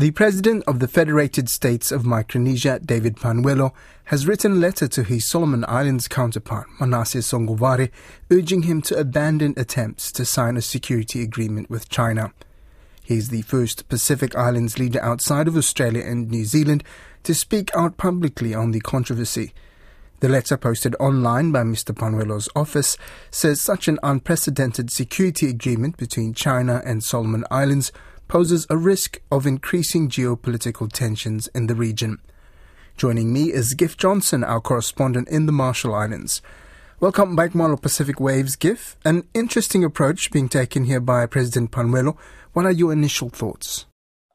The President of the Federated States of Micronesia, David Panuelo, has written a letter to his Solomon Islands counterpart, Manasseh Sogavare, urging him to abandon attempts to sign a security agreement with China. He is the first Pacific Islands leader outside of Australia and New Zealand to speak out publicly on the controversy. The letter posted online by Mr. Panuelo's office says such an unprecedented security agreement between China and Solomon Islands poses a risk of increasing geopolitical tensions in the region. Joining me is Giff Johnson, our correspondent in the Marshall Islands. Welcome back, Mono Pacific Waves, Giff. An interesting approach being taken here by President Panuelo. What are your initial thoughts?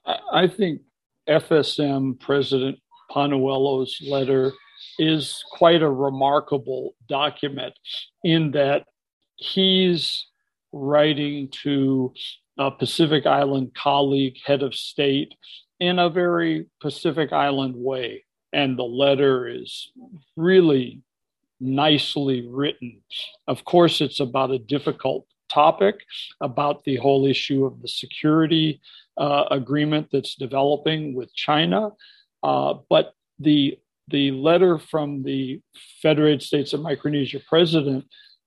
I think FSM President Panuelo's letter is quite a remarkable document in that he's writing to a Pacific Island colleague, head of state, in a very Pacific Island way. And the letter is really nicely written. Of course, it's about a difficult topic, about the whole issue of the security uh, agreement that's developing with China. Uh, but the the letter from the Federated States of Micronesia president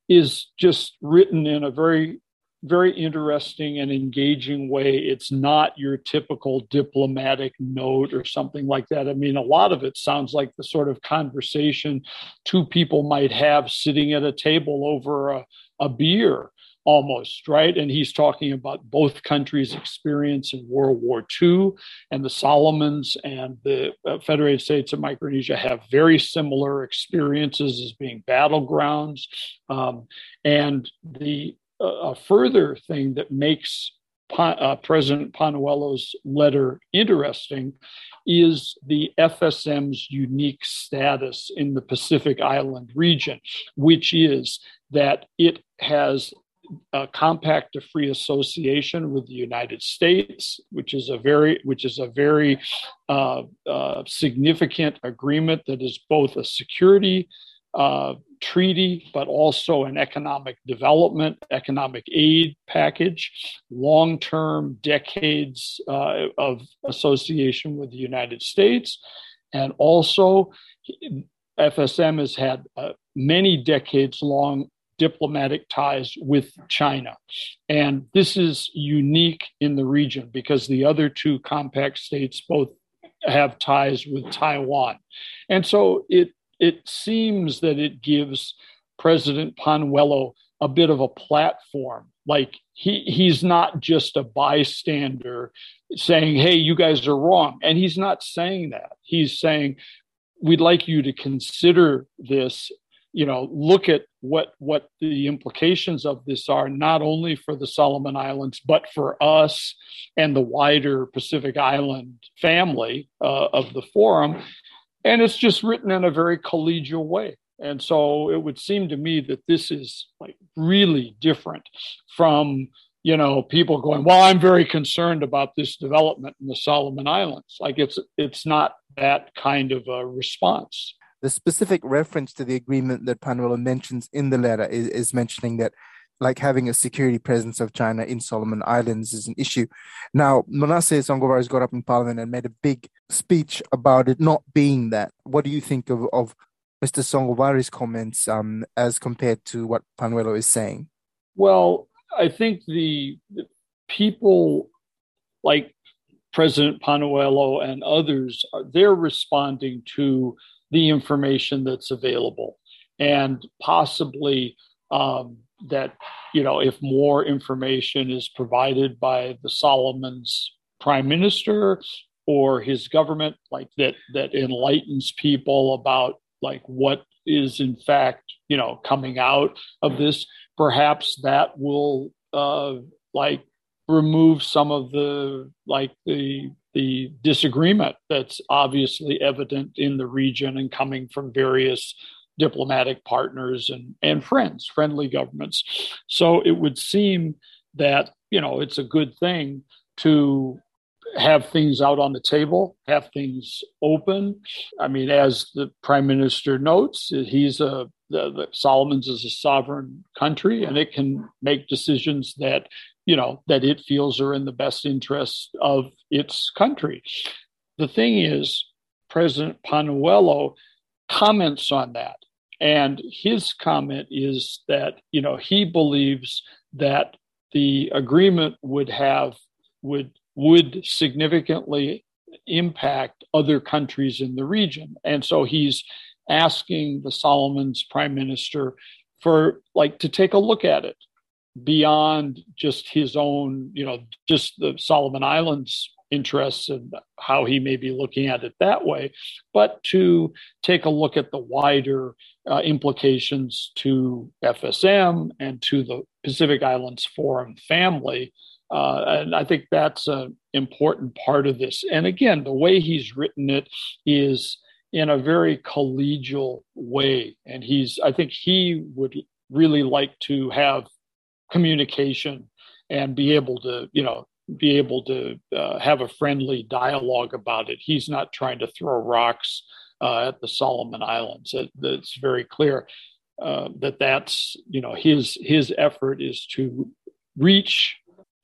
is just written in a very very interesting and engaging way. It's not your typical diplomatic note or something like that. I mean, a lot of it sounds like the sort of conversation two people might have sitting at a table over a, a beer almost, right? And he's talking about both countries' experience in World War II, and the Solomons and the uh, Federated States of Micronesia have very similar experiences as being battlegrounds. Um, and the a further thing that makes uh, President Panuelo's letter interesting is the FSM's unique status in the Pacific Island region, which is that it has a compact of free association with the United States, which is a very which is a very uh, uh, significant agreement that is both a security uh, treaty, but also an economic development, economic aid package, long term decades uh, of association with the United States. And also, FSM has had uh, many decades long diplomatic ties with China. And this is unique in the region because the other two compact states both have ties with Taiwan. And so it it seems that it gives President Panuelo a bit of a platform. Like he he's not just a bystander saying, "Hey, you guys are wrong," and he's not saying that. He's saying, "We'd like you to consider this." You know, look at what what the implications of this are, not only for the Solomon Islands, but for us and the wider Pacific Island family uh, of the forum and it's just written in a very collegial way. And so it would seem to me that this is like really different from you know people going well i'm very concerned about this development in the solomon islands. Like it's it's not that kind of a response. The specific reference to the agreement that Panuelo mentions in the letter is, is mentioning that like having a security presence of China in Solomon Islands is an issue. Now, Manasseh Sogavare's got up in Parliament and made a big speech about it not being that. What do you think of, of Mr. Sogavare's comments um, as compared to what Panuelo is saying? Well, I think the, the people like President Panuelo and others, they're responding to the information that's available and possibly um, that you know if more information is provided by the Solomons prime minister or his government like that that enlightens people about like what is in fact you know coming out of this perhaps that will uh like remove some of the like the the disagreement that's obviously evident in the region and coming from various diplomatic partners and, and friends, friendly governments. So it would seem that, you know, it's a good thing to have things out on the table, have things open. I mean, as the prime minister notes, he's a the, the Solomons is a sovereign country, and it can make decisions that you know, that it feels are in the best interest of its country. The thing is, President Panuelo comments on that. And his comment is that, you know, he believes that the agreement would have would would significantly impact other countries in the region. And so he's asking the Solomons prime minister for like to take a look at it beyond just his own, you know, just the Solomon Islands interests and how he may be looking at it that way, but to take a look at the wider uh, implications to FSM and to the Pacific Islands Forum family. Uh, and I think that's an important part of this. And again, the way he's written it is in a very collegial way. And he's, I think he would really like to have communication and be able to, you know, be able to uh, have a friendly dialogue about it. He's not trying to throw rocks uh, at the Solomon Islands. It, it's very clear uh, that that's you know his his effort is to reach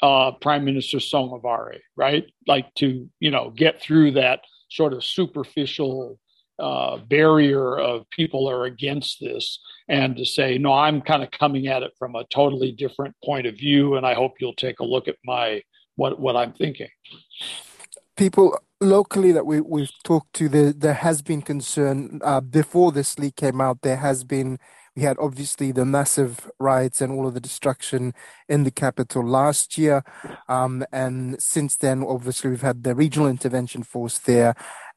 uh, Prime Minister Sogavare, right? Like to you know get through that sort of superficial uh, barrier of people are against this and to say no i'm kind of coming at it from a totally different point of view and i hope you'll take a look at my what what I'm thinking. People locally that we we've talked to, there there has been concern uh, before this leak came out. There has been we had obviously the massive riots and all of the destruction in the capital last year, um, and since then, obviously, we've had the regional intervention force there,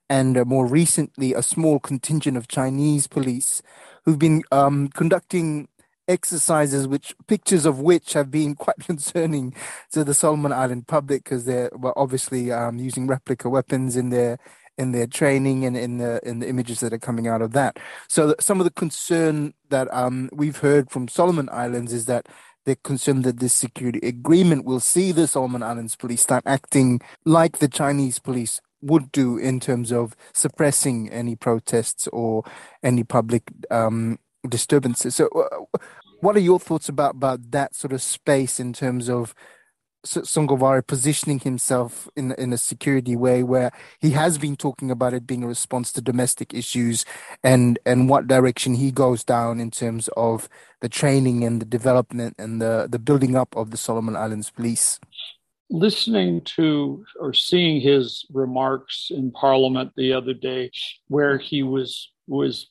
and uh, more recently, a small contingent of Chinese police who've been um, conducting exercises which pictures of which have been quite concerning to the Solomon Island public because they're well, obviously um, using replica weapons in their in their training and in the in the images that are coming out of that. So some of the concern that um, we've heard from Solomon Islands is that they're concerned that this security agreement will see the Solomon Islands police start acting like the Chinese police would do in terms of suppressing any protests or any public um, disturbances. So, uh, what are your thoughts about about that sort of space in terms of Sogavare positioning himself in in a security way, where he has been talking about it being a response to domestic issues, and and what direction he goes down in terms of the training and the development and the the building up of the Solomon Islands Police. Listening to or seeing his remarks in Parliament the other day, where he was was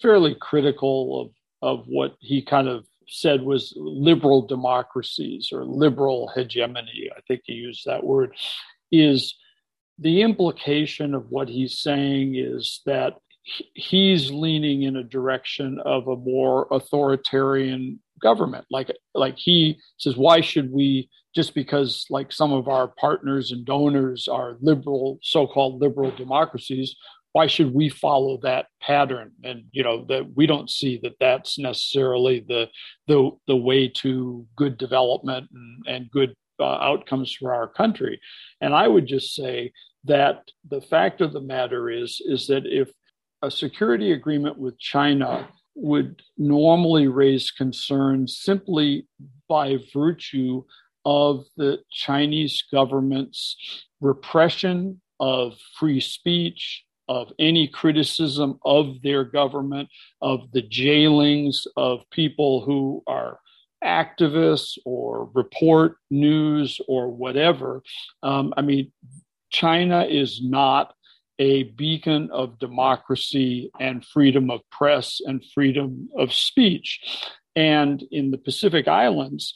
fairly critical of of what he kind of said was liberal democracies or liberal hegemony. I think he used that word. Is the implication of what he's saying is that he's leaning in a direction of a more authoritarian government like like he says why should we just because like some of our partners and donors are liberal so-called liberal democracies why should we follow that pattern? And you know that we don't see that that's necessarily the the the way to good development and, and good uh, outcomes for our country. And i would just say that the fact of the matter is is that if a security agreement with china would normally raise concerns simply by virtue of the Chinese government's repression of free speech, of any criticism of their government, of the jailings of people who are activists or report news or whatever. Um, I mean, China is not a beacon of democracy and freedom of press and freedom of speech. And in the Pacific Islands,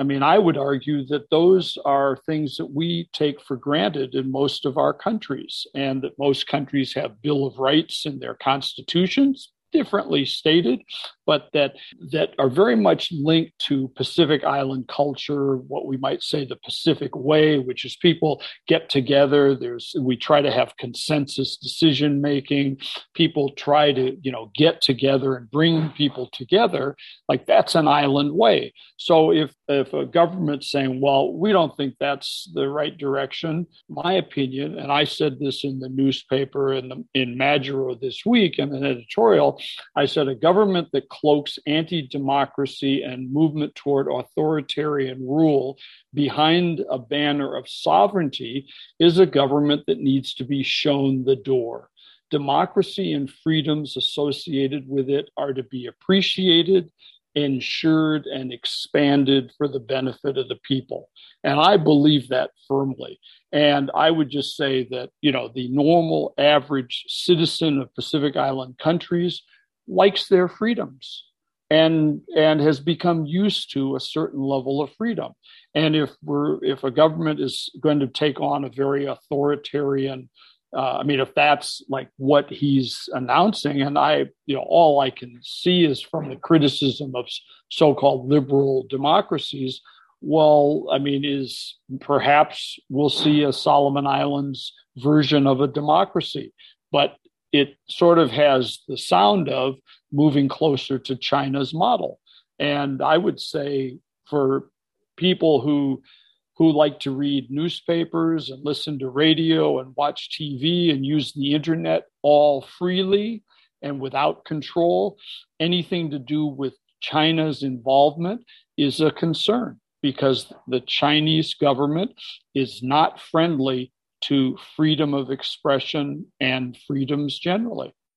I mean, I would argue that those are things that we take for granted in most of our countries, and that most countries have Bill of Rights in their constitutions differently stated, but that that are very much linked to Pacific Island culture, what we might say the Pacific way, which is people get together. There's we try to have consensus decision making. People try to you know get together and bring people together. Like that's an island way. So if if a government's saying, well, we don't think that's the right direction, my opinion, and I said this in the newspaper in the in Majuro this week in an editorial, I said a government that cloaks anti democracy and movement toward authoritarian rule behind a banner of sovereignty is a government that needs to be shown the door. Democracy and freedoms associated with it are to be appreciated, ensured, and expanded for the benefit of the people. And I believe that firmly. And I would just say that, you know, the normal average citizen of Pacific Island countries likes their freedoms and and has become used to a certain level of freedom. And if we're if a government is going to take on a very authoritarian uh, I mean, if that's like what he's announcing, and I, you know, all I can see is from the criticism of so-called liberal democracies well, I mean, is perhaps we'll see a Solomon Islands version of a democracy, but it sort of has the sound of moving closer to China's model. And I would say for people who who like to read newspapers and listen to radio and watch TV and use the internet all freely and without control, anything to do with China's involvement is a concern because the Chinese government is not friendly to freedom of expression and freedoms generally.